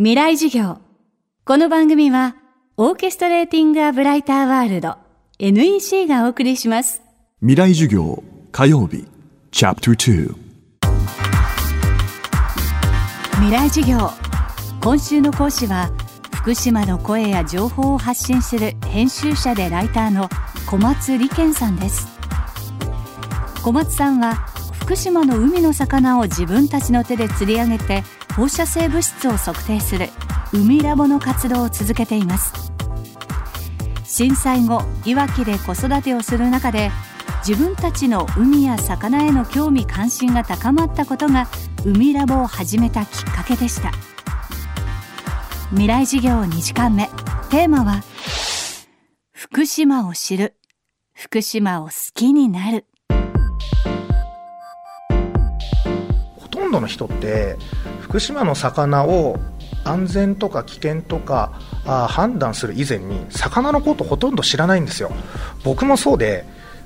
未来授業。この番組は、オーケストレーティング・ア・ブライター・ワールド NEC がお送りします。未来授業火曜日チャプター未来授業。今週の講師は、福島の声や情報を発信する編集者でライターの小松理健さんです。小松さんは、福島の海の魚を自分たちの手で釣り上げて放射性物質を測定する海ラボの活動を続けています。震災後いわきで子育てをする中で自分たちの海や魚への興味関心が高まったことが海ラボを始めたきっかけでした。未来事業2時間目。テーマは福島を知る。福島を好きになる。ほとんどの人って福島の魚を安全とか危険とかあ判断する以前に魚のことほとんど知らないんですよ。僕もそうで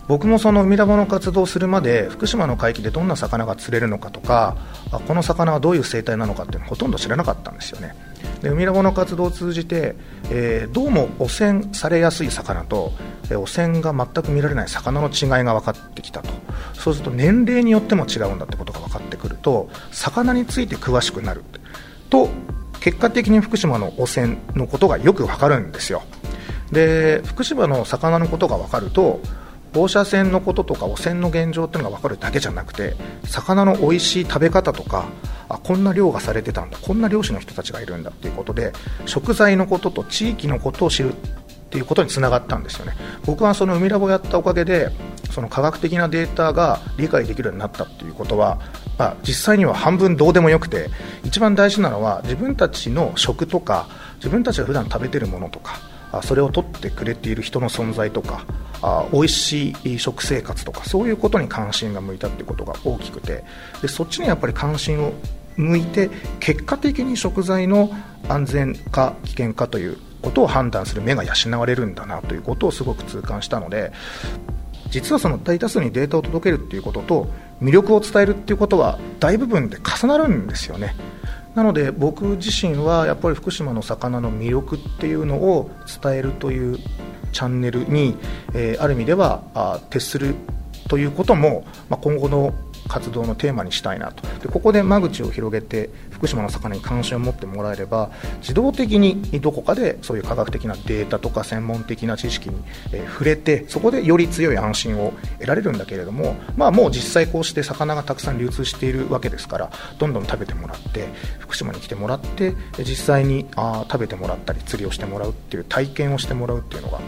僕もその海ラボの活動をするまで福島の海域でどんな魚が釣れるのかとかあこの魚はどういう生態なのかっていうのほとんど知らなかったんですよね。で海ラボの活動を通じて、えー、どうも汚染されやすい魚と、えー、汚染が全く見られない魚の違いが分かってきたと。そうすると年齢によっても違うんだくると魚について詳しくなると結果的に福島の汚染のことがよく分かるんですよ。で福島の魚のことが分かると放射線のこととか汚染の現状っていうのが分かるだけじゃなくて魚の美味しい食べ方とかあこんな漁がされてたんだこんな漁師の人たちがいるんだっていうことで食材のことと地域のことを知るっていうことにつながったんですよね。僕はその海ラボをやったおかげでその科学的なデータが理解できるようになったっていうことは、まあ、実際には半分どうでもよくて一番大事なのは自分たちの食とか自分たちが普段食べているものとかそれを取ってくれている人の存在とかあ美味しい食生活とかそういうことに関心が向いたってことが大きくてでそっちにやっぱり関心を向いて結果的に食材の安全か危険かということを判断する目が養われるんだなということをすごく痛感したので実はその大多数にデータを届けるっていうことと魅力を伝えるっていうことは大部分で重なるんですよね。なので僕自身はやっぱり福島の魚の魅力っていうのを伝えるというチャンネルに、えー、ある意味ではあ徹するということも、まあ、今後の活動のテーマにしたいなと。でここで間口を広げて福島の魚に関心を持ってもらえれば自動的にどこかでそういう科学的なデータとか専門的な知識に、え触れてそこでより強い安心を得られるんだけれども、まあ、もう実際こうして魚がたくさん流通しているわけですからどんどん食べてもらって福島に来てもらって実際にあ食べてもらったり釣りをしてもらうっていう体験をしてもらうっていうのが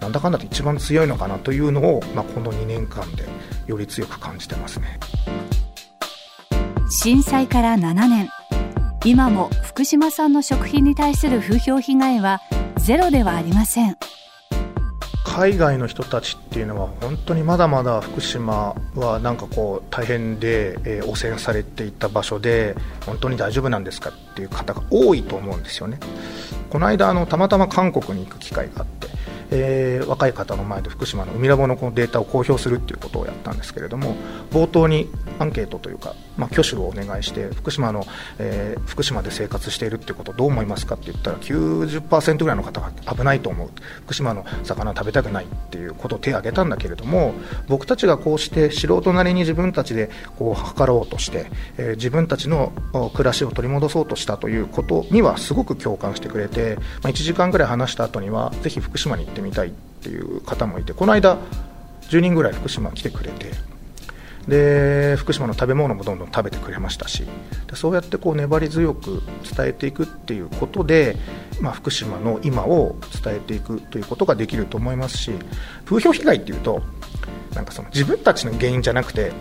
なんだかんだと一番強いのかなというのを、まあ、この2年間でより強く感じてますね。震災から7年。今も福島産の食品に対する風評被害はゼロではありません。海外の人たちっていうのは本当にまだまだ福島はなんかこう大変で、えー、汚染されていた場所で本当に大丈夫なんですかっていう方が多いと思うんですよね。この間あのたまたま韓国に行く機会があってえー、若い方の前で福島の海ラボのこのデータを公表するっていうことをやったんですけれども冒頭にアンケートというか、まあ、挙手をお願いして福島の、えー、福島で生活しているっていうことをどう思いますかって言ったら90%ぐらいの方が危ないと思う。福島の魚食べたくないっていうことを手を挙げたんだけれども僕たちがこうして素人なりに自分たちでこう測ろうとして、えー、自分たちの暮らしを取り戻そうとしたということにはすごく共感してくれて、まあ、1時間ぐらい話した後にはぜひ福島に行っててみたいっていう方もいてこの間10人ぐらい福島来てくれてで福島の食べ物もどんどん食べてくれましたしでそうやってこう粘り強く伝えていくっていうことで、まあ、福島の今を伝えていくということができると思いますし風評被害っていうとなんかその自分たちの原因じゃなくて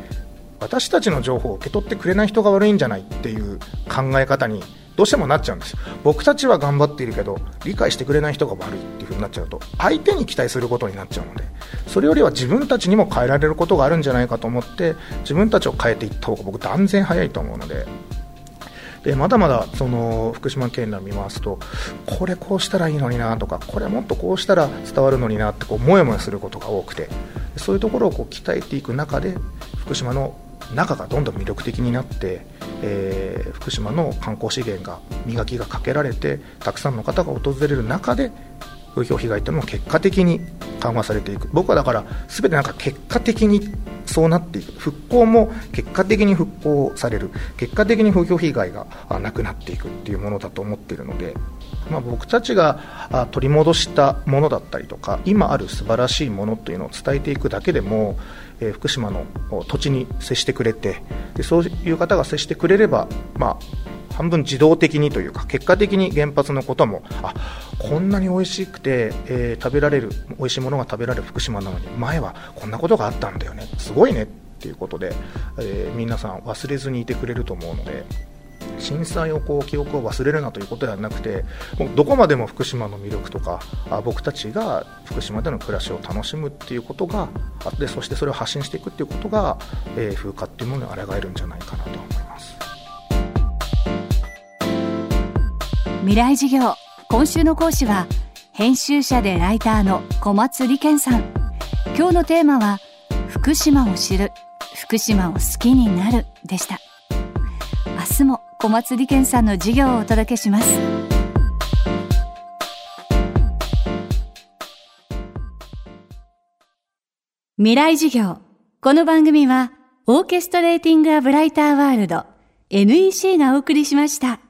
私たちの情報を受け取ってくれない人が悪いんじゃないっていう考え方にどうしてもなっちゃうんです僕たちは頑張っているけど理解してくれない人が悪いっていう風になっちゃうと相手に期待することになっちゃうのでそれよりは自分たちにも変えられることがあるんじゃないかと思って自分たちを変えていった方が僕断然早いと思うので。でまだまだその福島県内を見ますとこれこうしたらいいのになとかこれもっとこうしたら伝わるのになってこうもやもやすることが多くてそういうところをこう鍛えていく中で福島の中がどんどん魅力的になってえー、福島の観光資源が磨きがかけられてたくさんの方が訪れる中で風評被害というのも結果的に緩和されていく。僕はだから全てなんか結果的にそうなっていく。復興も結果的に復興される。結果的に風評被害がなくなっていくっていうものだと思っているので、まあ、僕たちが取り戻したものだったりとか今ある素晴らしいものというのを伝えていくだけでも、え、福島の土地に接してくれてでそういう方が接してくれれば、まあ、半分自動的にというか結果的に原発のこともあこんなに美味しくて、えー、食べられる美味しいものが食べられる福島なのに前はこんなことがあったんだよね。すごいね。っていうことで、えー、皆さん忘れずにいてくれると思うので震災をこう記憶を忘れるなということではなくてどこまでも福島の魅力とかあ僕たちが福島での暮らしを楽しむっていうことがあってそしてそれを発信していくっていうことが、えー、風化っていうものに抗えるんじゃないかなと思います未来事業今週の講師は編集者でライターの小松理健さん今日のテーマは福島を知る福島を好きになるでした明日も小松理健さんの授業をお届けします未来授業この番組はオーケストレーティング・ア・ブライター・ワールド NEC がお送りしました。